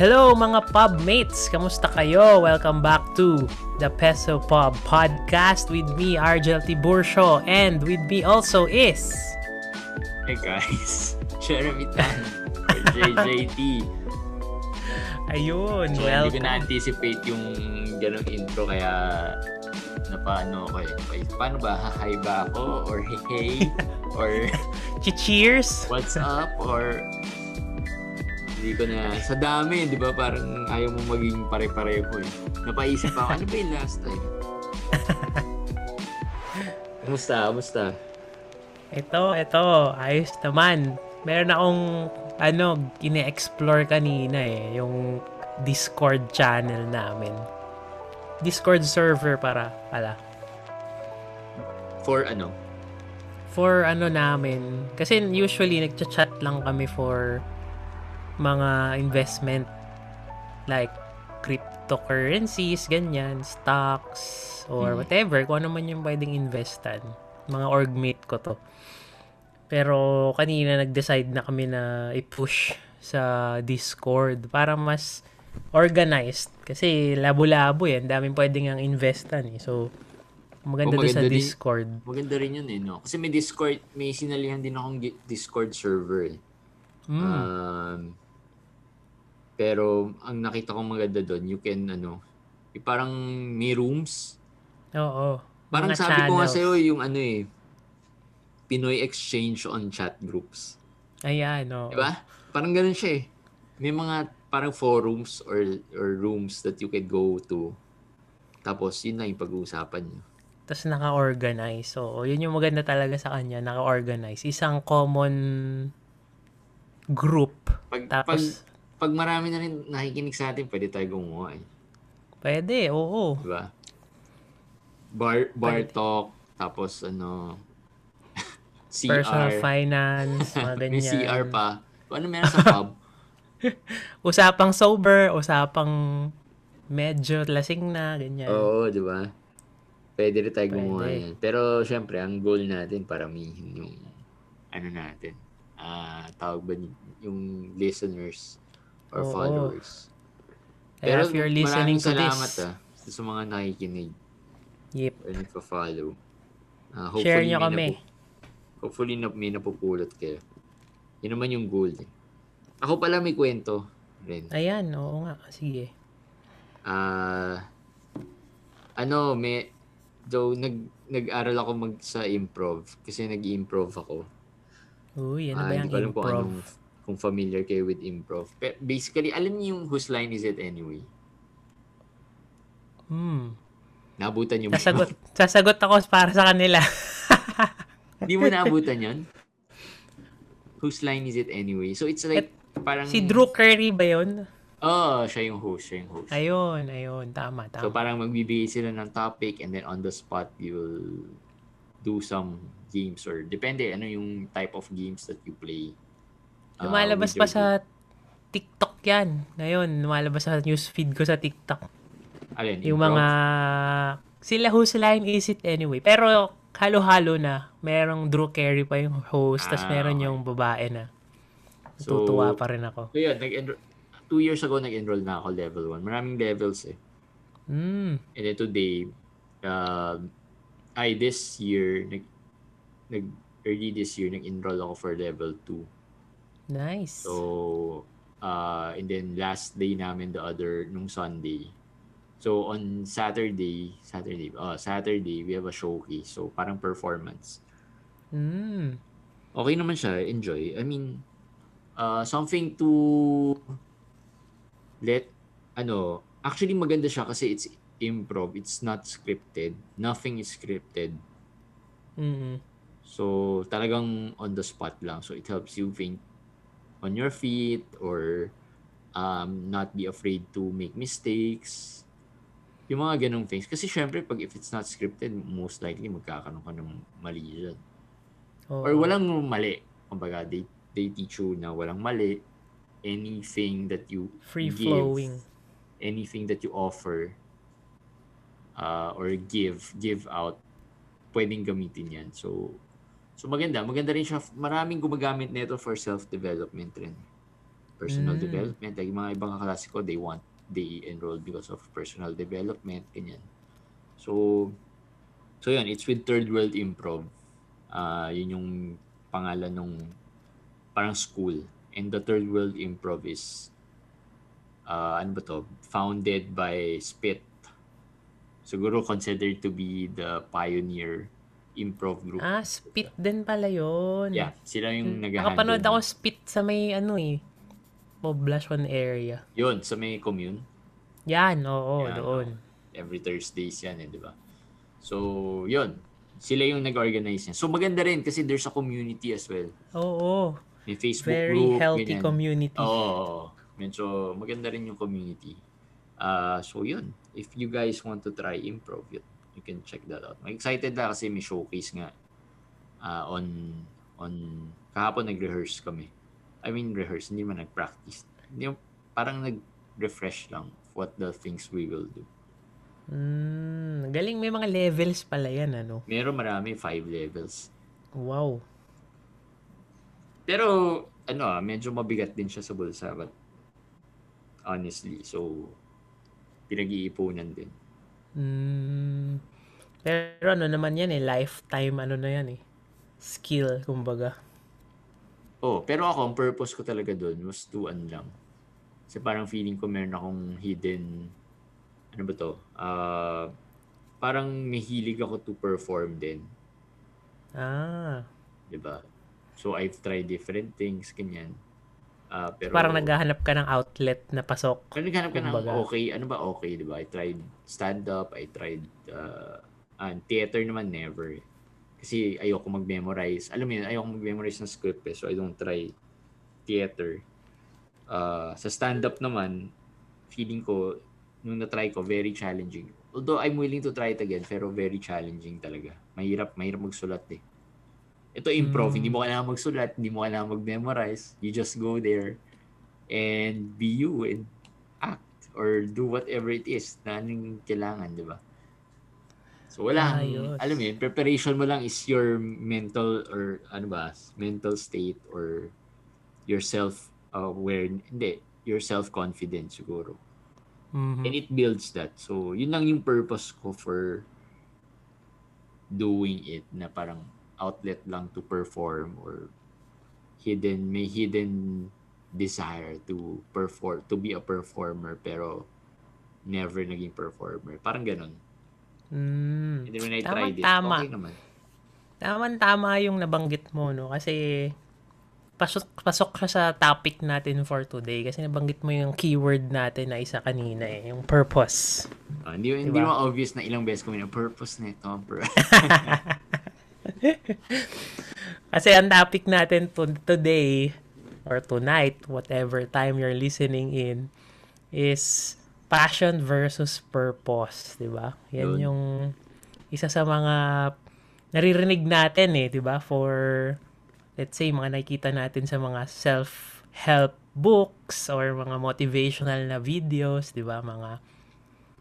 Hello mga pub mates! Kamusta kayo? Welcome back to the Peso Pub Podcast with me, Argel Tiburcio, and with me also is... Hey guys, Jeremy Tan, or JJT. Ayun, So, welcome. Hindi ko na-anticipate yung ganong intro kaya napaano ko eh. Paano ba? Hi ba ako? Or hey hey? or Cheers! what's up? Or hindi ko na, sa dami, di ba? Parang ayaw mo maging pare-pareho eh. Napaisip ako, ano ba yung last time? Kumusta? Kumusta? Ito, ito. Ayos naman. Meron akong, ano, ine-explore kanina eh. Yung Discord channel namin. Discord server para, pala. For ano? For ano namin. Kasi usually, nagchat-chat lang kami for mga investment. Like, cryptocurrencies, ganyan, stocks, or Hmm. whatever. Kung ano man yung pwedeng investan. Mga orgmate ko to. Pero kanina nag-decide na kami na i-push sa Discord para mas organized. Kasi labo-labo yan. Daming pwedeng ang investan eh. So, maganda, Oh, doon sa maganda din. Discord. Maganda rin yun eh, no? Kasi may Discord, may sinalihan din akong Discord server eh. Mm. Um, pero ang nakita kong maganda doon, you can ano, parang may rooms. Oo. Parang sabi ko nga channels. sa'yo yung ano eh, Pinoy exchange on chat groups. Ayan, oo. Di ba? Parang ganun siya eh. May mga parang forums or or rooms that you can go to. Tapos yun lang yung pag-uusapan nyo. Tapos naka-organize. So, yun yung maganda talaga sa kanya, naka-organize. Isang common group. Pag, Tapos, pag, pag marami na rin nakikinig sa atin, pwede tayo gumawa eh. pwede, oo. Di ba? Bar, bar Pwede. talk, tapos ano, CR. Personal finance, mga ganyan. May CR pa. Ano meron sa pub. Usapang sober, usapang medyo lasing na, ganyan. Oo, di ba? Pwede rin tayo gumawa Pwede. yan. Pero syempre, ang goal natin, paramihin yung, ano natin, ah tawag ba yung listeners or Oo. followers. Kaya if you're listening maraming to salamat this, ah, sa mga nakikinig yep, or nagpa-follow. Ah, share nyo may kami. napu- hopefully na, may napupulot kayo. Yun naman yung goal eh. Ako pala may kwento rin. Ayan, oo nga, sige. Ah, ano, may, though, nag, nag-aral ako mag sa improv, kasi nag-improv ako. Uy, ano Ah, ba hindi yung ko alam kung improv? anong, kung familiar kayo with improv. Pero basically, alam niyo yung whose line is it anyway? Hmm. Nabutan ba? Sasagot, sasagot ako para sa kanila. Hindi mo naabutan yun? Whose line is it anyway? So it's like, parang... si Drew Curry ba yun? Oo, siya yung host, siya yung host. Ayun, ayun, tama, tama. So parang magbibigay sila ng topic and then on the spot you will do some games or depende ano yung type of games that you play. Uh, Lumalabas with pa sa TikTok yan. Ngayon, lumalabas sa newsfeed ko sa TikTok. Alin, Yung improv? mga... Sila whose line is it anyway? Pero halo-halo na. Merong Drew Carey pa yung host, Ah, meron okay. yung babae na. So, Tutuwa pa rin ako. So yun, nag two years ago nag-enroll na ako level 1. Maraming levels eh. Mm. And then today, um, ay this year, nag, nag, early this year, nag-enroll ako for level 2. Nice. So, uh, and then last day namin the other, nung Sunday. So, on Saturday, Saturday, uh, Saturday, we have a showcase. So, parang performance. Mm. Okay naman siya, enjoy. I mean, uh, something to let, ano, actually maganda siya kasi it's improv. It's not scripted. Nothing is scripted. Mm. So, talagang on the spot lang. So, it helps you think on your feet or um, not be afraid to make mistakes. Yung mga ganong things. Kasi syempre, pag if it's not scripted, most likely magkakaroon ka ng mali dyan. Oo. Or walang mali. Kumbaga, they, they teach you na walang mali. Anything that you Free give, flowing. anything that you offer uh, or give, give out, pwedeng gamitin yan. So, so maganda. Maganda rin siya. Maraming gumagamit nito for self-development rin. personal Mm. development. Like, mga ibang kaklase ko, they want, they enroll because of personal development, ganyan. So, so yun, it's with Third World Improv. Ah, yun yung pangalan nung parang school. And the Third World Improv is, ah, ano ba to? Founded by Spit. Siguro considered to be the pioneer improv group. Ah, spit din pala yun. Yeah, sila yung Hmm. nag-handle. Nakapanood ako spit sa may ano eh. Poblacion area. Yun, sa may commune. Yan, oo, Yan, doon. Every Thursdays yan eh, di ba? So, yun. Sila yung nag-organize yan. So, maganda rin kasi there's a community as well. Oo. May Facebook Very group. healthy ganyan. community. Oo. Medyo maganda rin yung community. Ah, so, yun. If you guys want to try improv, yun, you can check that out. I'm excited na kasi may showcase nga ah, on on kahapon nag-rehearse kami. I mean, rehearse, hindi man nag-practice. Hindi, parang nag-refresh lang what the things we will do. Mm, galing may mga levels pala yan, ano? Meron marami, five levels. Wow. Pero, ano ah, medyo mabigat din siya sa bulsa. But, honestly, so, pinag-iipunan din. Mm, pero ano naman yan eh, lifetime ano na yan eh. Skill, kumbaga. Oh, pero ako, ang purpose ko talaga doon was to ano lang. Kasi parang feeling ko meron akong hidden, ano ba to? Ah, parang may hilig ako to perform din. Ah, 'di ba? So I've tried different things, ganyan. Ah, pero parang naghahanap ka ng outlet na pasok. Pero naghanap ka ng okay, ano ba okay, 'di ba? I tried stand up, I tried uh, ah, theater naman never. Kasi ayoko mag-memorize. Alam mo yun, ayoko mag-memorize ng script eh, so I don't try theater. Ah, sa stand up naman, feeling ko nung na-try ko very challenging. Although I'm willing to try it again, pero very challenging talaga. Mahirap, mahirap magsulat eh. Ito improv, Mm. hindi mo kailangan magsulat, hindi mo kailangan mag-memorize. You just go there and be you and act or do whatever it is na anong kailangan, di ba? So wala, Ayos. alam mo yun, preparation mo lang is your mental or ano ba, mental state or your self aware, hindi, your self-confidence siguro. Mhm. And it builds that. So, yun lang yung purpose ko for doing it na parang outlet lang to perform or hidden, may hidden desire to perform, to be a performer pero never naging performer. Parang ganun. Mm. And then when I Tama, tried it, tama. okay naman. Tama-tama yung nabanggit mo, no? Kasi pasok, pasok siya sa topic natin for today kasi nabanggit mo yung keyword natin na isa kanina eh, yung purpose. Ah, hindi, hindi Diba? mo obvious na ilang beses ko may purpose na ito. bro. Kasi ang topic natin to, today or tonight, whatever time you're listening in, is passion versus purpose, 'di ba? Yan Yun. yung isa sa mga naririnig natin eh, 'di ba? For let's say mga nakikita natin sa mga self-help books or mga motivational na videos, 'di ba? Mga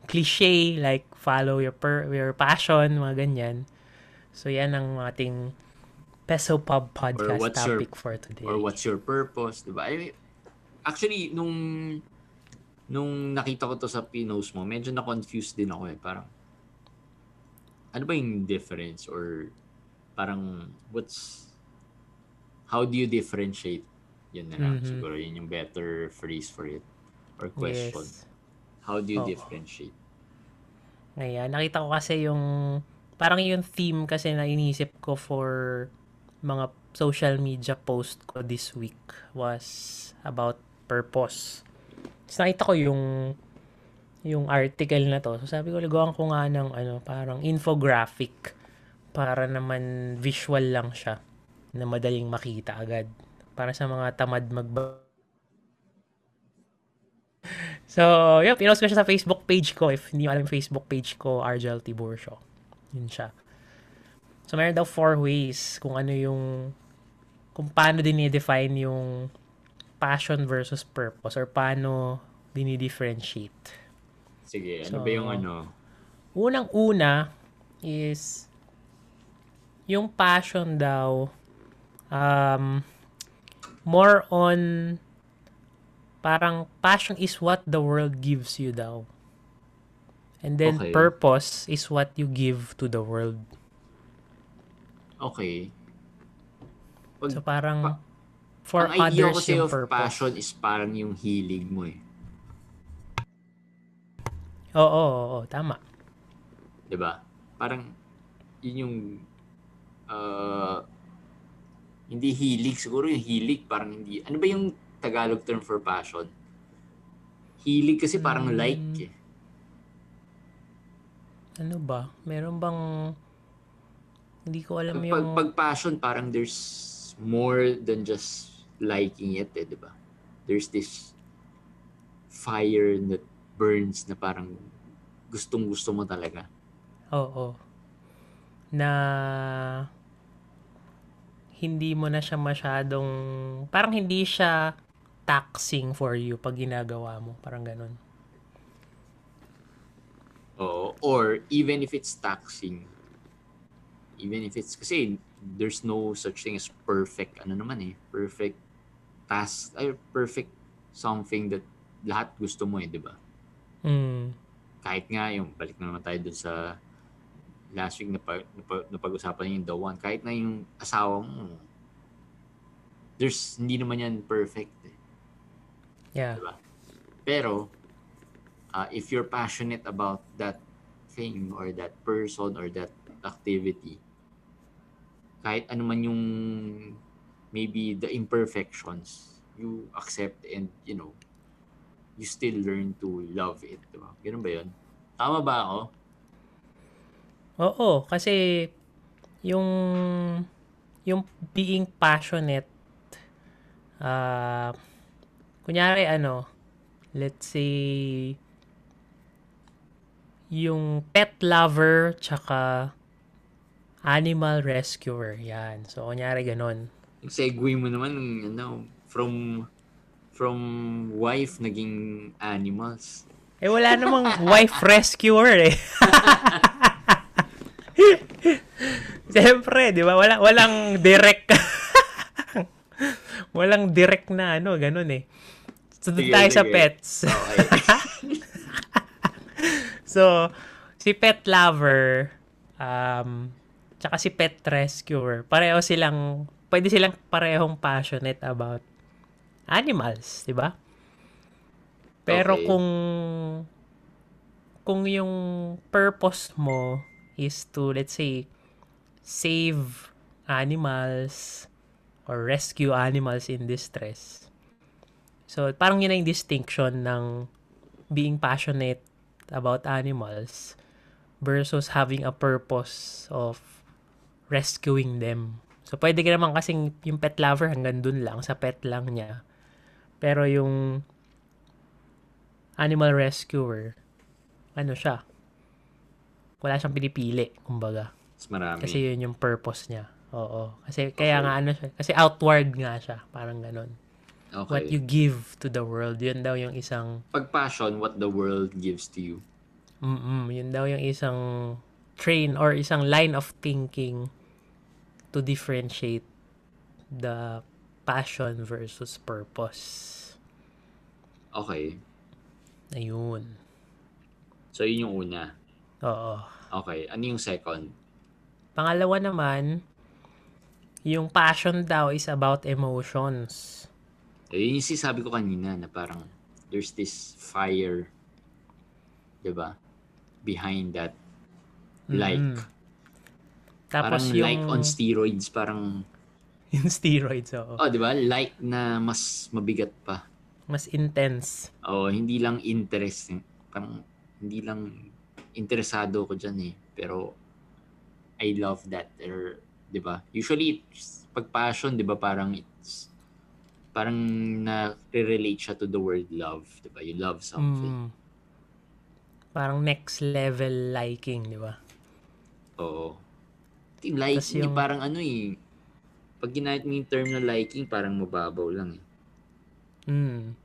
cliche like follow your per- your passion, mga ganyan. So yan ang ating Peso Pub podcast what's your- topic for today. or what's your purpose, 'di ba? I mean, actually nung nung nakita ko to sa pinos mo, medyo na confused din ako eh, parang ano ba yung difference or parang what's how do you differentiate? Yun na lang Mhm. siguro yun yung better phrase for it or question. Yes. How do you Oo. differentiate? Ngayon, nakita ko kasi yung parang yung theme kasi na inisip ko for mga social media post ko this week was about purpose. Tapos nakita ko yung yung article na to. So sabi ko, ligawan ko nga ng ano, parang infographic para naman visual lang siya na madaling makita agad. Para sa mga tamad magba So, yun, pinost ko siya sa Facebook page ko. If hindi mo alam Facebook page ko, Argel Tiburcio. Yun siya. So, meron daw four ways kung ano yung kung paano dinidefine yung passion versus purpose or paano dinidifferentiate. Sige, ano So, ba yung ano? Unang-una is yung passion daw um, more on Parang passion is what the world gives you daw. And then Okay. purpose is what you give to the world. Okay. Pag, So parang Pa- for ang idea others kasi yung of purpose. passion is parang yung hilig mo eh. Oo, oo, oo, tama. 'Di ba? Parang yun yung uh, hindi hilig siguro yung hilig parang hindi ano ba yung Tagalog term for passion? Hilig kasi parang Hmm. like eh. Ano ba? Meron bang hindi ko alam Pag, yung pag passion parang there's more than just liking it eh, 'di ba? There's this fire that burns na parang gustong gusto mo talaga. Oo. Na hindi mo na siya masyadong parang hindi siya taxing for you pag ginagawa mo. Parang ganun. Oo. Or even if it's taxing, even if it's, kasi there's no such thing as perfect, ano naman eh, perfect task, ay, perfect something that lahat gusto mo eh, di ba? Mm. Kahit nga yung, balik na naman tayo dun sa last week na, pa, na, pa- napag-usapan yung the one, kahit na yung asawa mo, there's, hindi naman yan perfect eh. Yeah. Diba? Pero, uh, if you're passionate about that thing or that person or that activity, kahit ano man yung maybe the imperfections, you accept and, you know, you still learn to love it. Diba? Ganun ba yun? Tama ba ako? Oo, kasi yung yung being passionate ah kunyari ano, let's say yung pet lover tsaka animal rescuer. Yan. So, kunyari ganon. Yung segue mo naman, ano, from from wife naging animals. Eh, wala namang wife rescuer eh. Siyempre, di ba? Wala, walang direct. walang direct na ano, ganun eh. So, doon Sige, tayo sa pets. Okay. So, si pet lover, um, tsaka si pet rescuer, pareho silang, pwede silang parehong passionate about animals, di ba? Pero Okay. kung kung yung purpose mo is to, let's say, save animals or rescue animals in distress. So, parang yun na yung distinction ng being passionate about animals versus having a purpose of rescuing them. So, pwede ka naman kasing yung pet lover hanggang dun lang, sa pet lang niya. Pero yung animal rescuer, ano siya? Wala siyang pinipili, kumbaga. Mas marami. Kasi yun yung purpose niya. Oo. Kasi kaya nga ano siya, kasi outward nga siya, parang ganun. Okay. What you give to the world, yun daw yung isang Pag passion, what the world gives to you. Mm, yun daw yung isang train or isang line of thinking to differentiate the passion versus purpose. Okay. Ayun. So, yun yung una. Oo. Okay. Ano yung second? Pangalawa naman, yung passion daw is about emotions. Eh, yun yung sinasabi ko kanina na parang there's this fire, 'di ba? Behind that like. Mm. Tapos parang yung, like on steroids, parang yung steroids, oo. oh, 'di ba? Like na mas mabigat pa. Mas intense. Oh, hindi lang interest, parang hindi lang interesado ko diyan eh, pero I love that or 'di ba? Usually pag passion, 'di ba, parang it's parang na-relate siya to the word love, 'di ba? You love something. Mm. Parang next level liking, di ba? Oo. Yung Tas yung... parang ano eh, pag ginamit mo yung term na liking, parang mababaw lang eh. Mm.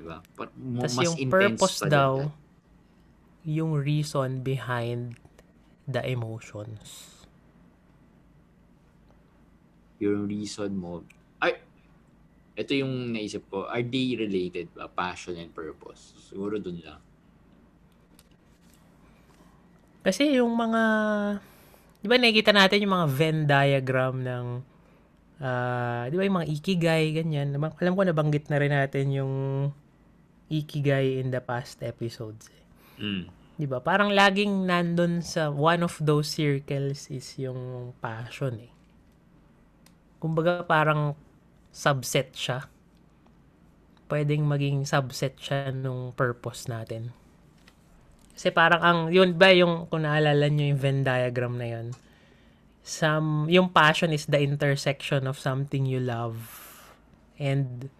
Diba? Pa- mo- mas yung intense purpose pa daw, that. yung reason behind the emotions. Yung reason mo. Ito yung naisip ko, are they related ba? Passion and purpose. Siguro dun lang. Kasi yung mga, di ba nakikita natin yung mga Venn diagram ng, ah di ba yung mga ikigai, ganyan. Alam ko nabanggit na rin natin yung ikigai in the past episodes. Eh. Mm. Di ba? Parang laging nandun sa one of those circles is yung passion eh. Kumbaga parang subset siya. Pwedeng maging subset siya nung purpose natin. Kasi parang ang, yun ba yung, kung naalala nyo yung Venn diagram na yun, some, yung passion is the intersection of something you love and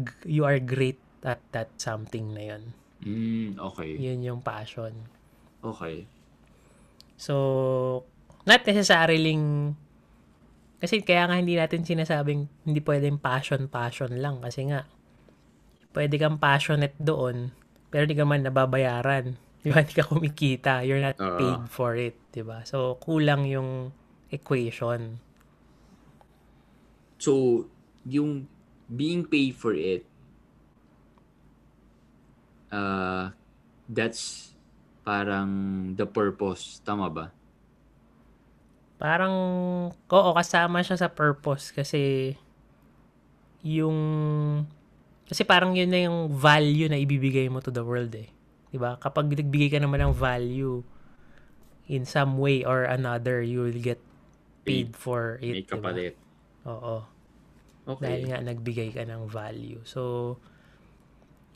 g- you are great at that something na yun. Mm, okay. Yun yung passion. Okay. So, not necessarily kasi kaya nga hindi natin sinasabing hindi pwedeng passion, passion lang. Kasi nga, pwede kang passionate doon, pero di ka man nababayaran. Di ba? Hindi ka kumikita. You're not paid for it. Di ba? So, kulang yung equation. So, yung being paid for it, uh, that's parang the purpose. Tama ba? Parang, oo, kasama siya sa purpose kasi yung, kasi parang yun na yung value na ibibigay mo to the world eh. 'Di ba Kapag nagbigay ka naman ng value in some way or another, you will get paid for May it. 'di ba kapalit. Oo. Okay. Dahil nga nagbigay ka ng value. So,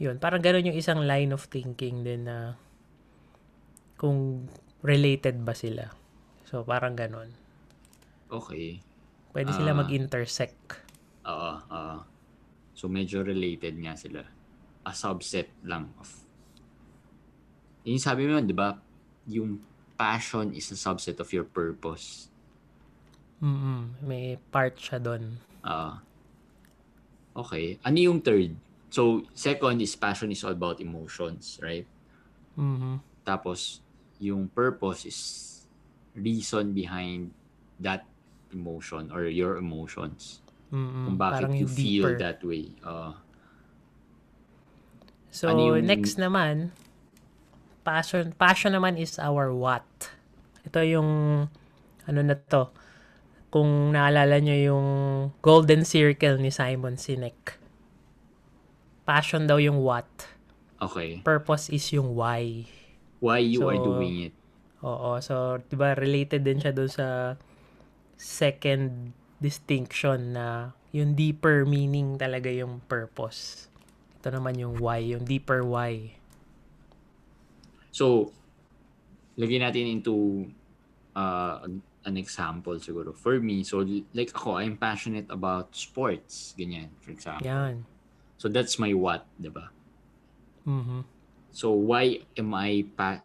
yun. Parang ganun yung isang line of thinking din na kung related ba sila. So, parang ganun. Okay. Pwede sila Ah. mag-intersect. Oo, oo. So, medyo related nga sila. A subset lang of... Yung sabi mo yun, di ba? Yung passion is a subset of your purpose. mm May part siya doon. Ah. okay. Ano yung third? So, second is passion is all about emotions, right? Mhm. Tapos, yung purpose is reason behind that emotion or your emotions. mm Kung bakit Parang you yung feel deeper. that way. Ah. So, Ano yung- next naman, passion, passion naman is our what. Ito yung, ano na to, kung naalala nyo yung golden circle ni Simon Sinek. Passion daw yung what. okay. Purpose is yung why. Why you are So, doing it. Oo. So, di ba related din siya doon sa second distinction na yung deeper meaning talaga yung purpose. Ito naman yung why, yung deeper why. So, lagyan natin into uh, an example siguro. For me, so like ako, I'm passionate about sports. Ganyan, for example. Yan. So, that's my what, di ba? Mhm. So, why am I pa-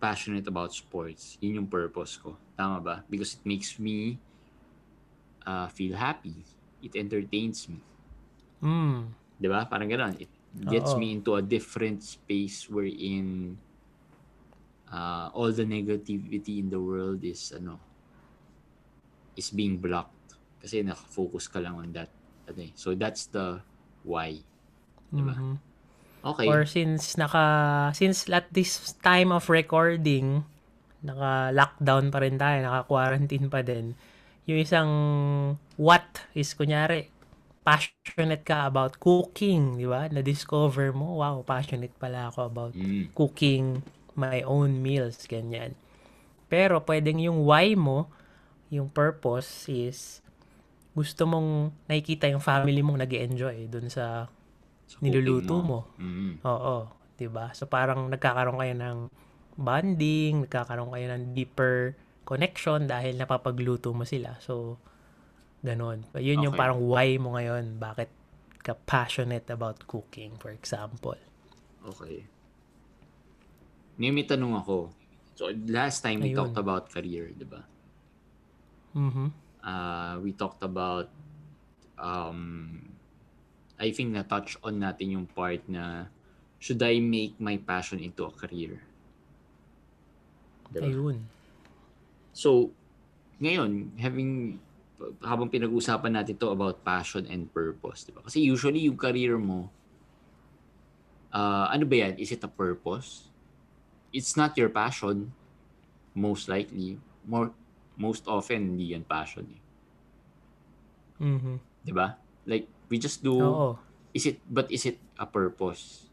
passionate about sports? Yun yung purpose ko. Tama ba? Because it makes me uh, feel happy. It entertains me. Mm. Ba? Parang gano'n. It gets Oo. me into a different space wherein uh, all the negativity in the world is ano is being blocked. Kasi nakafocus ka lang on that. Ano eh. So that's the why. Diba? Mhm. Okay. Or since naka since at this time of recording naka lockdown pa rin tayo, naka quarantine pa din. Yung isang what is kunyari passionate ka about cooking, di ba? Na-discover mo, wow, passionate pala ako about Mm. cooking my own meals, ganyan. Pero pwedeng yung why mo, yung purpose is gusto mong nakikita yung family mong nag enjoy dun sa Sa niluluto cooking mo. Mm. Oo, 'di ba? So parang nagkakaroon kayo ng bonding, nagkakaroon kayo ng deeper connection dahil napapagluto mo sila. So ganon. Yun yung Okay. parang why mo ngayon, bakit ka passionate about cooking, for example. Okay. May may tanong ako. So last time we Ayun. talked about career, di ba? Mhm. uh, we talked about um, I think na touch on natin yung part na should I make my passion into a career? Diba? Ayun. So, ngayon, having habang pinag-usapan natin to about passion and purpose, di ba? Kasi usually yung career mo, uh, ano ba yan? Is it a purpose? It's not your passion, most likely. More, most often, hindi yan passion. Eh. Mhm. Di ba? Like, we just do, Oo. is it, but is it a purpose?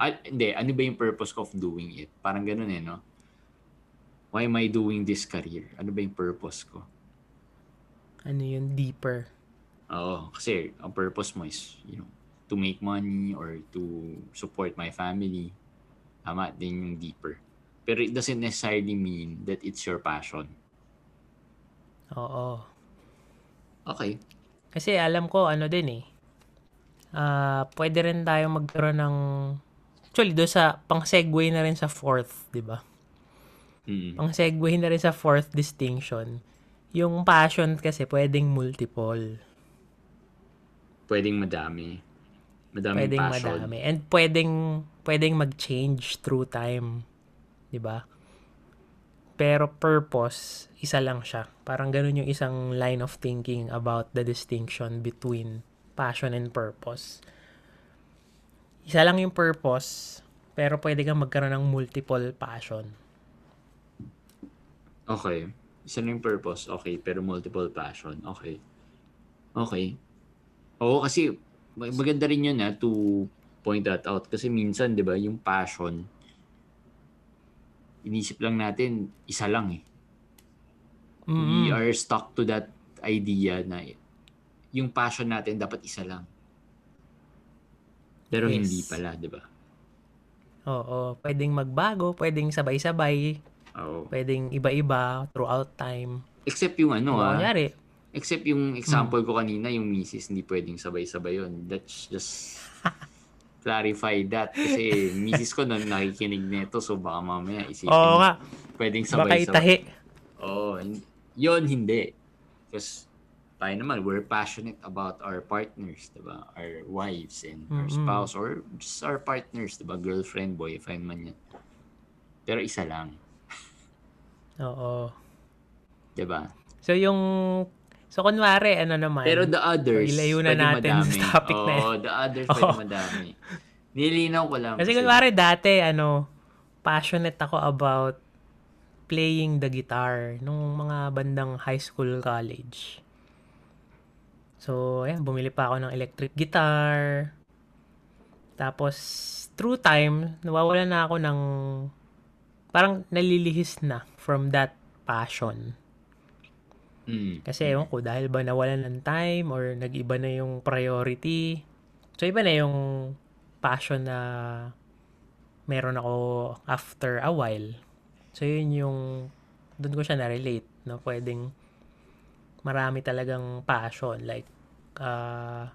Ah, hindi, ano ba yung purpose of doing it? Parang ganun eh, no? Why am I doing this career? Ano ba yung purpose ko? Ano yun? Deeper. Oo, kasi ang purpose mo is, you know, to make money or to support my family. Tama din yung deeper. Pero it doesn't necessarily mean that it's your passion. Oo. Okay. Kasi alam ko, ano din eh. Ah, pwede rin tayo magkaroon ng... Actually, doon sa pang-segue na rin sa fourth, di ba? Mm. Pang-segue na rin sa fourth distinction. Yung passion kasi pwedeng multiple. Pwedeng madami. Madaming Pwedeng passion. madami. And pwedeng, pwedeng mag-change through time. Di ba? Pero purpose, isa lang siya. Parang ganun yung isang line of thinking about the distinction between passion and purpose. Isa lang yung purpose, pero pwede kang magkaroon ng multiple passion. Okay. Isa lang yung purpose. Okay. Pero multiple passion. Okay. Okay. Oo, kasi mag- maganda rin yun na to point that out. Kasi minsan, di ba, yung passion, inisip lang natin, isa lang eh. We Mm. are stuck to that idea na yung passion natin dapat isa lang. Pero Yes. hindi pala, di ba? Oo, pwedeng magbago, pwedeng sabay-sabay, Oo. pwedeng iba-iba throughout time. Except yung ano ah, kunyari, except yung example ko kanina, yung misis, hindi pwedeng sabay-sabay yun. Let's just clarify that. Kasi misis ko na nakikinig nito, so baka mamaya isipin oo nga, pwedeng baka sabay-sabay. itahi. Oo, hin- yun hindi. Because tayo naman, we're passionate about our partners, diba? Our wives and our Mm-mm. spouse or just our partners, diba? Girlfriend, boyfriend man yan. Pero isa lang, Oo. diba? So yung So kunwari ano naman. Pero the others, Ilayo na natin madami. sa topic na Oo, the others pwede Oo. madami. Nilinaw ko lang. kasi kunwari dati ano passionate ako about playing the guitar nung mga bandang high school college. So, ayan, bumili pa ako ng electric guitar. Tapos, through time, nawawala na ako ng, parang nalilihis na from that passion. Mm. Kasi ewan ko, dahil ba nawalan ng time or nag-iba na yung priority. So, iba na yung passion na meron ako after a while. So, yun yung, doon ko siya na-relate, no? Pwedeng marami talagang passion. Like, uh,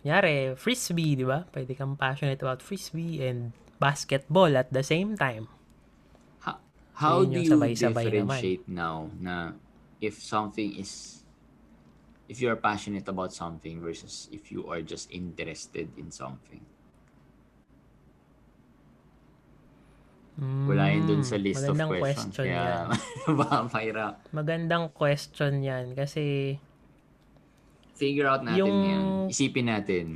kunyari, frisbee, di ba? Pwede kang passionate about frisbee and basketball at the same time. How do you differentiate now na if something is if you are passionate about something versus if you are just interested in something? Wala yun dun sa Mm, list of questions. question yan. Kaya baka mahirap. Magandang question yan kasi Figure out natin Yung- yan. Isipin natin.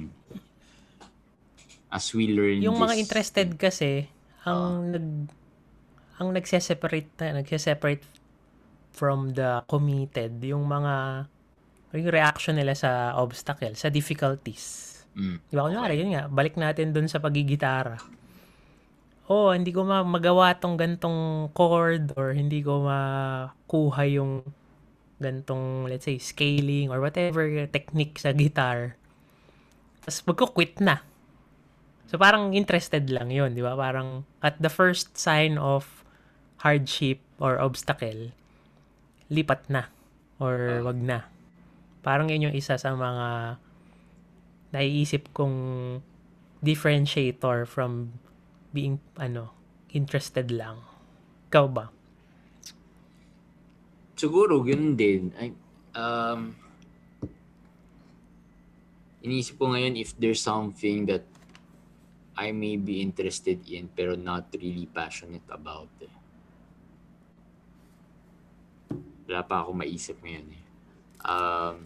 As we learn yung mga this- interested kasi ang nag ang nagse-separate na nagse-separate from the committed yung mga yung reaction nila sa obstacle, sa difficulties. Mm. Di ba? Kunyari, yun nga, balik natin dun sa pagigitara. Oh, hindi ko ma- magawa tong gantong chord or hindi ko makuha yung gantong, let's say, scaling or whatever technique sa guitar. Tapos magko-quit na. So, parang interested lang yun, di ba? Parang at the first sign of hardship or obstacle, lipat na or wag na. Parang yun yung isa sa mga naiisip kong differentiator from being, ano, interested lang. Ikaw ba? Siguro, ganun din. Ay, um, iniisip ko ngayon if there's something that I may be interested in pero not really passionate about. Eh. Wala pa ako maisip ngayon eh. Um,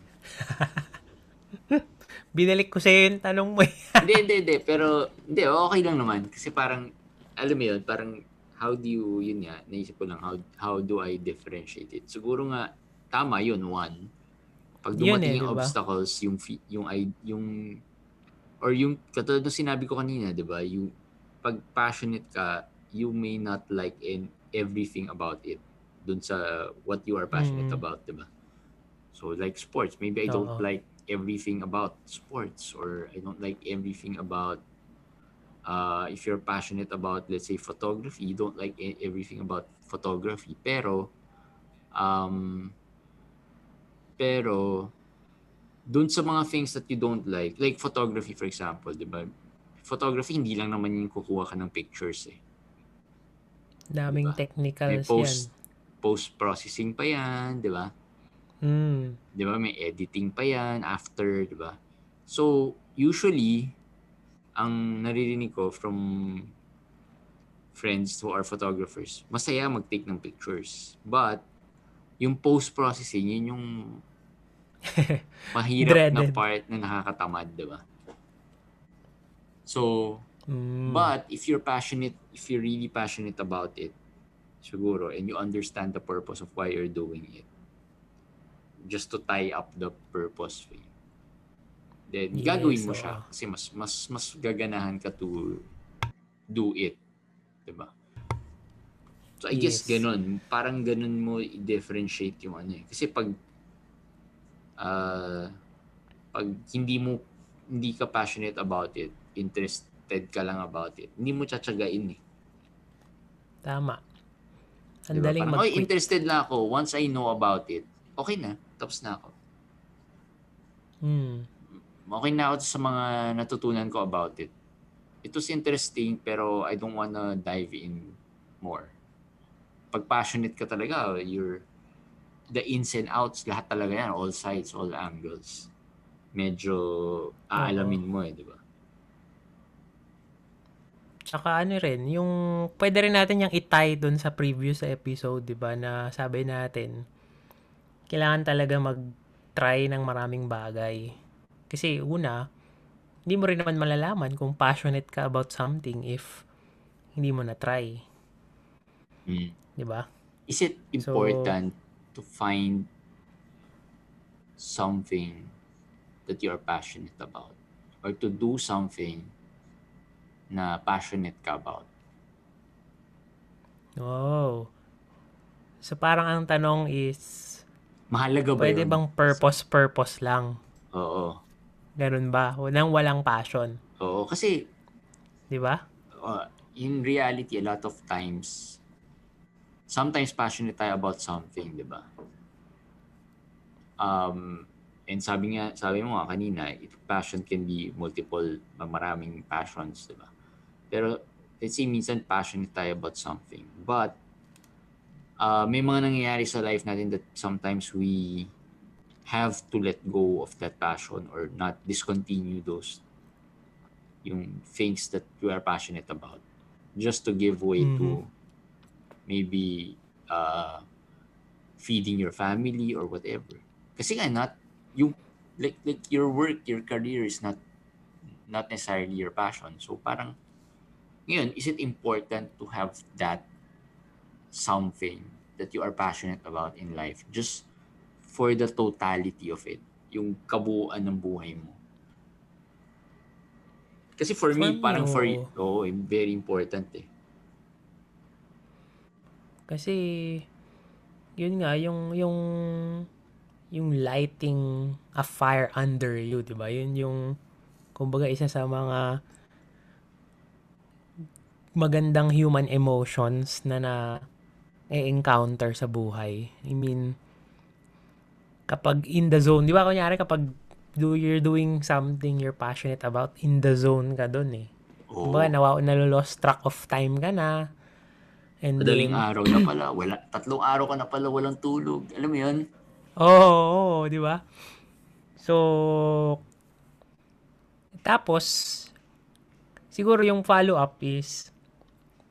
Binalik ko sa'yo yung tanong mo. hindi, hindi, hindi. Pero, hindi, okay lang naman. Kasi parang, alam mo yun, parang, how do you, yun nga, naisip ko lang, how, how do I differentiate it? Siguro nga, tama yun, one. Pag Yun dumating eh, yung di ba? obstacles, yung, yung, yung, or yung, katulad ng sinabi ko kanina, di ba? Yung, pag passionate ka, you may not like in everything about it dun sa what you are passionate Mm. about, di ba? So, like sports, maybe I don't Oo. like everything about sports or I don't like everything about uh, if you're passionate about let's say photography you don't like e- everything about photography pero um pero dun sa mga things that you don't like like photography for example di ba photography hindi lang naman yung kukuha ka ng pictures eh Daming Diba? may technicals post post processing pa yan di ba. Mm. 'di ba? May editing pa 'yan after, 'di ba? So, usually ang naririnig ko from friends who are photographers, masaya mag-take ng pictures. But yung post-processing, yun yung mahirap na part na nakakatamad, 'di ba? So, Mm. But if you're passionate, if you're really passionate about it, siguro, and you understand the purpose of why you're doing it, just to tie up the purpose for you, then Yes, gagawin mo oo. siya kasi mas mas mas gaganahan ka to do it, 'di ba? So I guess Yes. ganun, parang ganun mo i-differentiate yung ano eh. Kasi pag ah, pag hindi mo hindi ka passionate about it, interested ka lang about it, hindi mo tsatsagain eh. Tama. Ang Diba? daling Parang, "Oy, mag-quit. interested na ako. Once I know about it, okay na. Tapos na ako. Mm. Okay na ako sa mga natutunan ko about it. It was interesting pero I don't wanna dive in more. Pag passionate ka talaga, you're the ins and outs, lahat talaga yan, all sides, all angles. Medyo aalamin mo eh, di ba? Tsaka ano rin, yung pwede rin natin yung itie dun sa previous episode, 'di ba, na sabi natin kailangan talaga mag-try ng maraming bagay. Kasi una, hindi mo rin naman malalaman kung passionate ka about something if hindi mo na try, Mm. 'di ba? Is it So- important to find something that you are passionate about or to do something na passionate ka about? Oh. So parang ang tanong is Mahalaga ba pwede yun? bang purpose purpose lang? Oo. Ganun ba? Nang walang passion, Oo. Kasi 'di ba? uh, in reality, a lot of times, sometimes passionate tayo about something, di ba? Um, and sabi nga, sabi mo nga kanina, it, passion can be multiple, maraming passions, di ba? Pero, let's say, minsan passionate tayo about something. But, uh, may mga nangyayari sa life natin that sometimes we have to let go of that passion or not discontinue those yung things that you are passionate about just to give way to maybe uh, feeding your family or whatever. Kasi nga not yung like like your work, your career is not not necessarily your passion. So parang ngayon, is it important to have that something that you are passionate about in life just for the totality of it, yung kabuuan ng buhay mo? Kasi for, me, me, parang for oo. oh, very important eh. Kasi yun nga yung yung yung lighting a fire under you, 'di ba? Yun yung kumbaga isa sa mga magandang human emotions na na encounter sa buhay. I mean, kapag in the zone, di ba kunyari kapag do you're doing something you're passionate about, in the zone ka dun eh. Oo. Kumbaga, nawa, nalo-lost track of time ka na. And Madaling then, araw na pala. Wala, tatlong araw ka na pala walang tulog. Alam mo yun? Oo, oo, oo, di ba? So, tapos, siguro yung follow-up is,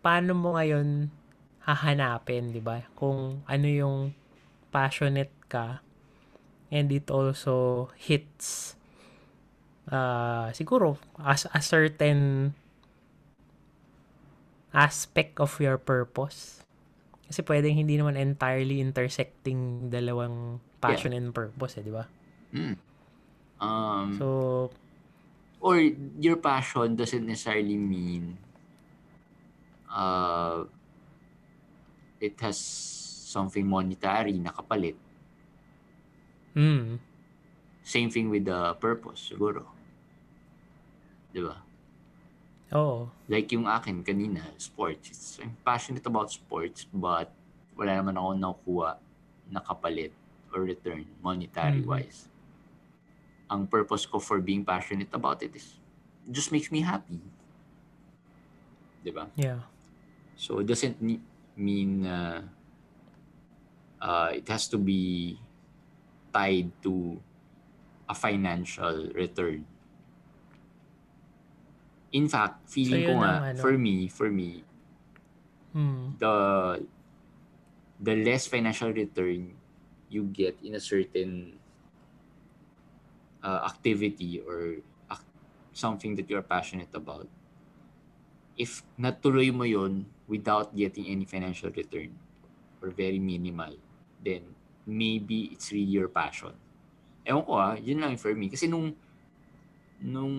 paano mo ngayon hahanapin, di ba? Kung ano yung passionate ka and it also hits uh, siguro as a certain aspect of your purpose. Kasi pwedeng hindi naman entirely intersecting dalawang passion and purpose, eh, di ba? Mm. Um, So, or your passion doesn't necessarily mean uh, it has something monetary na kapalit. mm, Same thing with the purpose, siguro. Di ba? oo. Like yung akin kanina, sports. It's, I'm passionate about sports, but wala naman ako nakukuha na kapalit or return monetary-wise. Ang purpose ko for being passionate about it is it just makes me happy. Di ba? Yeah. So it doesn't mean uh, uh, it has to be tied to a financial return. In fact, feeling ko yun nga, ang ano. for me, for me, Mm, the the less financial return you get in a certain uh, activity or ac- something that you're passionate about if natuloy mo yon without getting any financial return or very minimal then maybe it's really your passion ewan ko ah yun lang for me kasi nung nung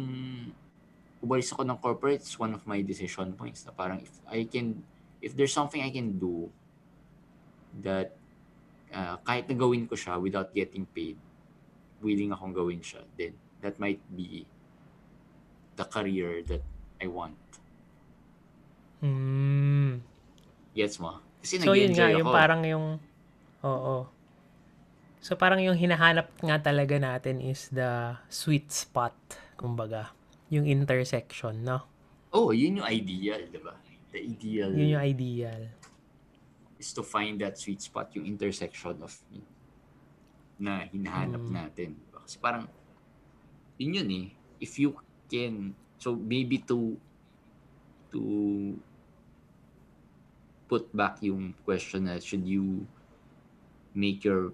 umalis ako ng corporate it's one of my decision points na parang if I can if there's something I can do that uh, kahit na gawin ko siya without getting paid, willing akong gawin siya, then that might be the career that I want. Mm. Gets mo? Kasi So, yun nga, nag-enjoy yung ako. parang yung, oo. So, parang yung hinahanap nga talaga natin is the sweet spot, kumbaga. Yung intersection, no? oh, yun yung ideal, di ba? The ideal Yun yung ideal. is to find that sweet spot, yung intersection of na hinahanap Mm. natin. Kasi parang, yun yun eh. If you can, so maybe to, to put back yung question na should you make your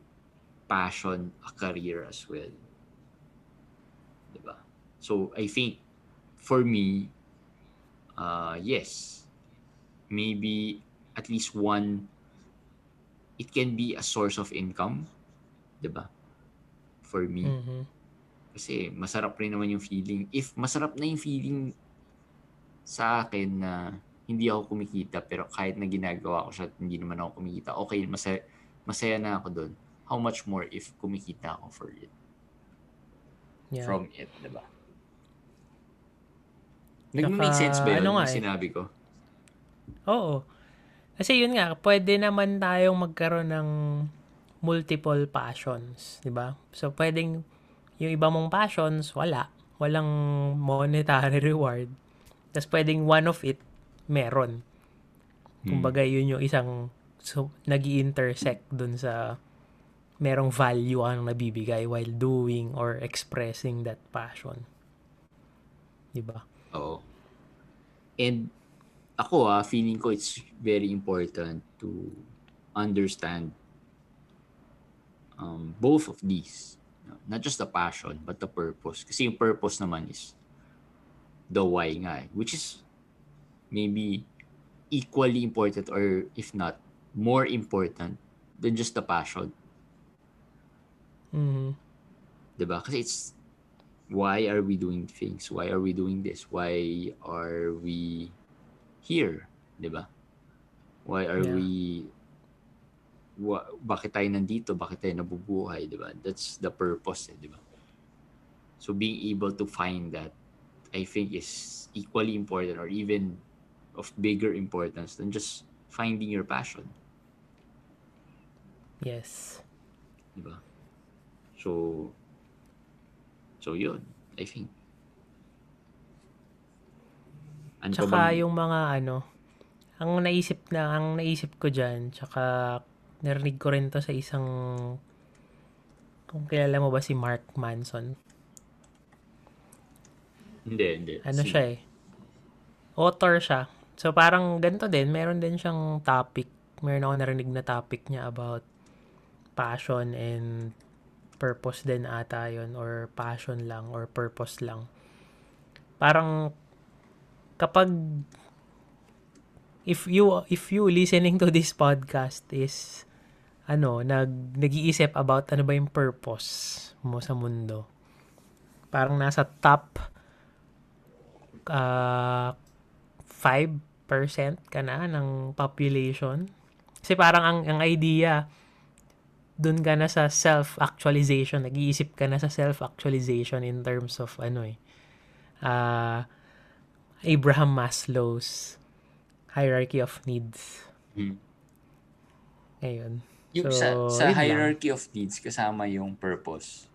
passion a career as well. Diba? So, I think, for me, uh, yes, maybe at least one it can be a source of income, 'di ba? For me. Mhm. Kasi masarap rin naman yung feeling. If masarap na yung feeling sa akin na hindi ako kumikita pero kahit na ginagawa ko siya at hindi naman ako kumikita, okay, masaya, masaya na ako doon. How much more if kumikita ako for it, Yeah. from it, 'di ba? Nag-make sense ba yun ano nga eh. sinabi ko? Oo. Kasi yun nga, pwede naman tayong magkaroon ng multiple passions, di ba? So, pwedeng yung iba mong passions, wala. Walang monetary reward. Tapos, pwedeng one of it, meron. Kumbaga, yun yung isang so, nag intersect dun sa merong value ang nabibigay while doing or expressing that passion. Di ba? Oo. And ako ah, feeling ko it's very important to understand um, both of these. Not just the passion, but the purpose. Kasi yung purpose naman is the why nga eh, which is maybe equally important or if not more important than just the passion. Mhm. 'di ba? Kasi it's why are we doing things? Why are we doing this? Why are we here, 'di ba? Why are Yeah. we wa, bakit tayo nandito? Bakit tayo nabubuhay, 'di ba? That's the purpose, eh, 'di ba? So being able to find that I think is equally important or even of bigger importance than just finding your passion, Yes. 'di ba? So So yun, I think. Ano Tsaka bang- yung mga ano, ang naisip na, ang naisip ko dyan, tsaka narinig ko rin to sa isang, kung kilala mo ba si Mark Manson? Hindi, hindi. Ano Sige. siya eh? Author siya. So parang ganito din, meron din siyang topic, meron ako narinig na topic niya about passion and purpose din ata yun or passion lang or purpose lang. Parang kapag if you if you listening to this podcast is ano nag nag-iisip about ano ba yung purpose mo sa mundo. Parang nasa top uh, 5% ka na ng population. Kasi parang ang, ang idea, dun ka na sa self-actualization. Nag-iisip ka na sa self-actualization in terms of ano eh. Uh, Abraham Maslow's hierarchy of needs. Hmm. Ngayon. Yung So, sa, sa yun lang. hierarchy of needs, kasama yung purpose.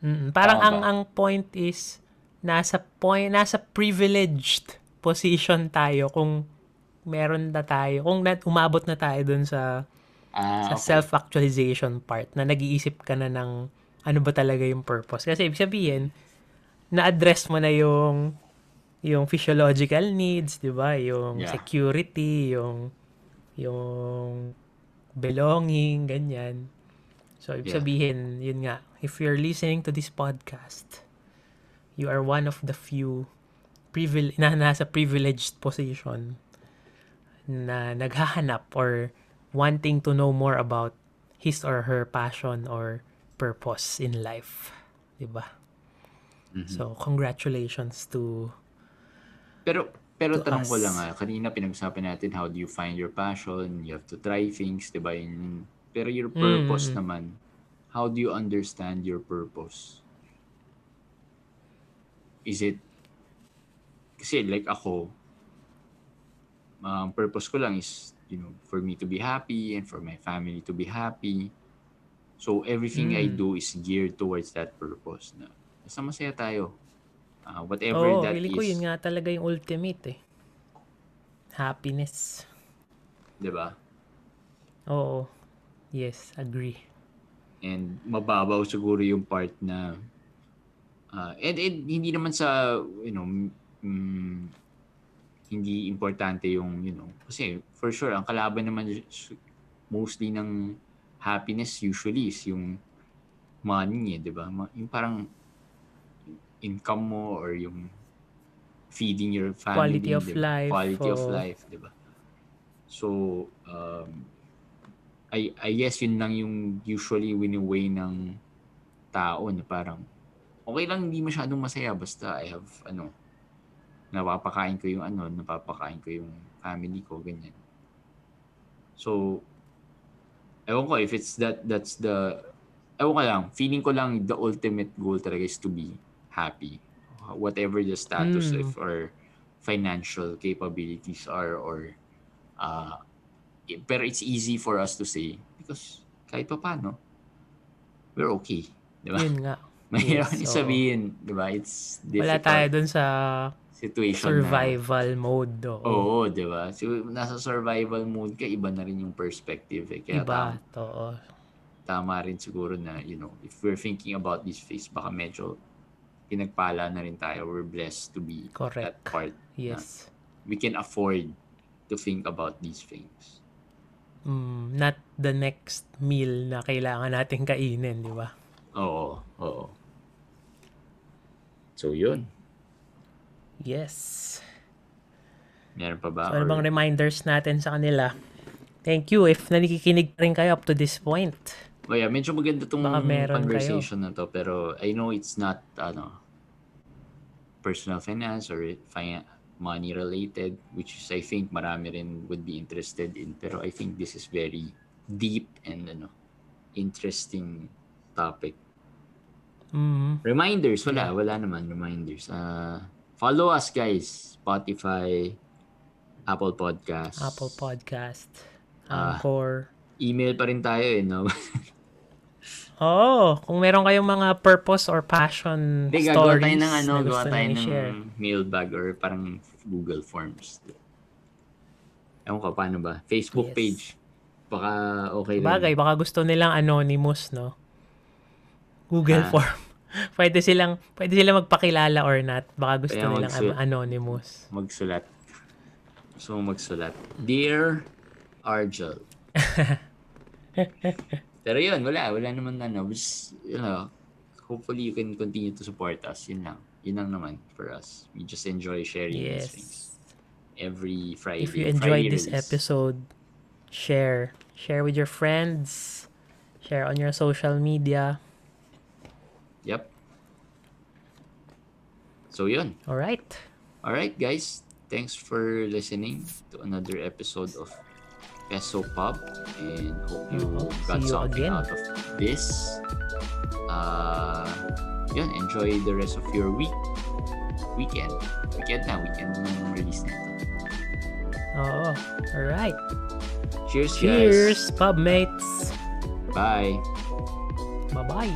Mm, parang Tama ang ba? ang point is nasa point nasa privileged position tayo kung meron na tayo kung na, umabot na tayo dun sa Ah, sa okay. self-actualization part na nag-iisip ka na ng ano ba talaga yung purpose kasi ibig sabihin na-address mo na yung yung physiological needs, 'di ba? Yung Yeah. security, yung yung belonging, ganyan. So, ibig Yeah. sabihin, yun nga, if you're listening to this podcast, you are one of the few privil na nasa privileged position na naghahanap or wanting to know more about his or her passion or purpose in life. 'Di ba? Mhm. So, congratulations to Pero pero To tanong ko us. lang ah, kanina pinag-usapan natin how do you find your passion, you have to try things, 'di ba? Yun- Pero your purpose Mm. naman, how do you understand your purpose? Is it kasi like ako, ang purpose ko lang is, you know, for me to be happy and for my family to be happy. So everything I Mm. do is geared towards that purpose na basta masaya tayo. Ah, whatever Oh, that ko is. yun nga talaga yung ultimate eh. Happiness. 'di ba? Oo. Yes, agree. And mababaw siguro yung part na ah, and, and hindi naman sa you know mm, hindi importante yung you know kasi for sure ang kalaban naman mostly ng happiness usually is yung money eh, 'di ba? Yung parang income mo or yung feeding your family, Quality of di ba? life, Quality of oo. life, 'di ba? So, um, I, I guess yun lang yung usually wini-weigh ng tao na parang okay lang hindi masyadong masaya basta I have ano napapakain ko yung ano napapakain ko yung family ko ganyan so ewan ko if it's that that's the ewan ko lang feeling ko lang the ultimate goal talaga is to be happy whatever the status Mm. if or financial capabilities are or uh, pero it's easy for us to say because kahit pa paano we're okay di ba Yun nga. mahirap Yes, oo. sabihin di ba it's difficult Wala tayo dun sa situation na survival mode. Oo. oo di ba so nasa survival mode ka iba na rin yung perspective eh. kaya Iba. tama, Oo. tama rin siguro na you know if we're thinking about this phase baka medyo pinagpala na rin tayo we're blessed to be Correct. that part Yes. we can afford to think about these things Mm, not the next meal na kailangan natin kainin, di ba? Oo, oo. So, yun. Yes. Meron pa ba? So, ano Or- bang reminders natin sa kanila? Thank you if nanikikinig pa rin kayo up to this point. Oh, yeah, medyo maganda tong conversation na to. Pero I know it's not, ano, personal finance or money related, which is, I think, marami rin would be interested in. Pero I think this is very deep and, ano, interesting topic. Mm, Reminders, wala. Wala naman reminders. Uh, follow us, guys. Spotify, Apple Podcasts. Apple Podcast, Ah. Anchor. Email pa rin tayo eh, no? Oo, kung meron kayong mga purpose or passion Hindi, gagawa stories tayo ng ano, gawa tayo ng mailbag or parang Google Forms. Ewan ko, paano ba? Facebook Yes. page. Baka okay rin. Bagay, baka gusto nilang anonymous, no? Google Ah. form. pwede silang pwede silang magpakilala or not. Baka gusto Kaya nilang magsu- anonymous. Magsulat. Gusto mo magsulat. Dear Argel. Pero yun, wala. Wala naman ano. Just, you know, hopefully you can continue to support us. Yun lang. Yun lang naman for us. We just enjoy sharing these things. Yes. Every Friday. If you enjoyed Friday this release. episode, share. Share with your friends. Share on your social media. Yep. So yun. All right. All right, guys. Thanks for listening to another episode of Peso Pub, and hope you Mhm. got See you something again. out of this. Uh, yun, enjoy the rest of your week. Weekend. Weekend na. Weekend na release nito. Oo. All right. Cheers, Cheers, pub mates. guys. Bye. Bye-bye.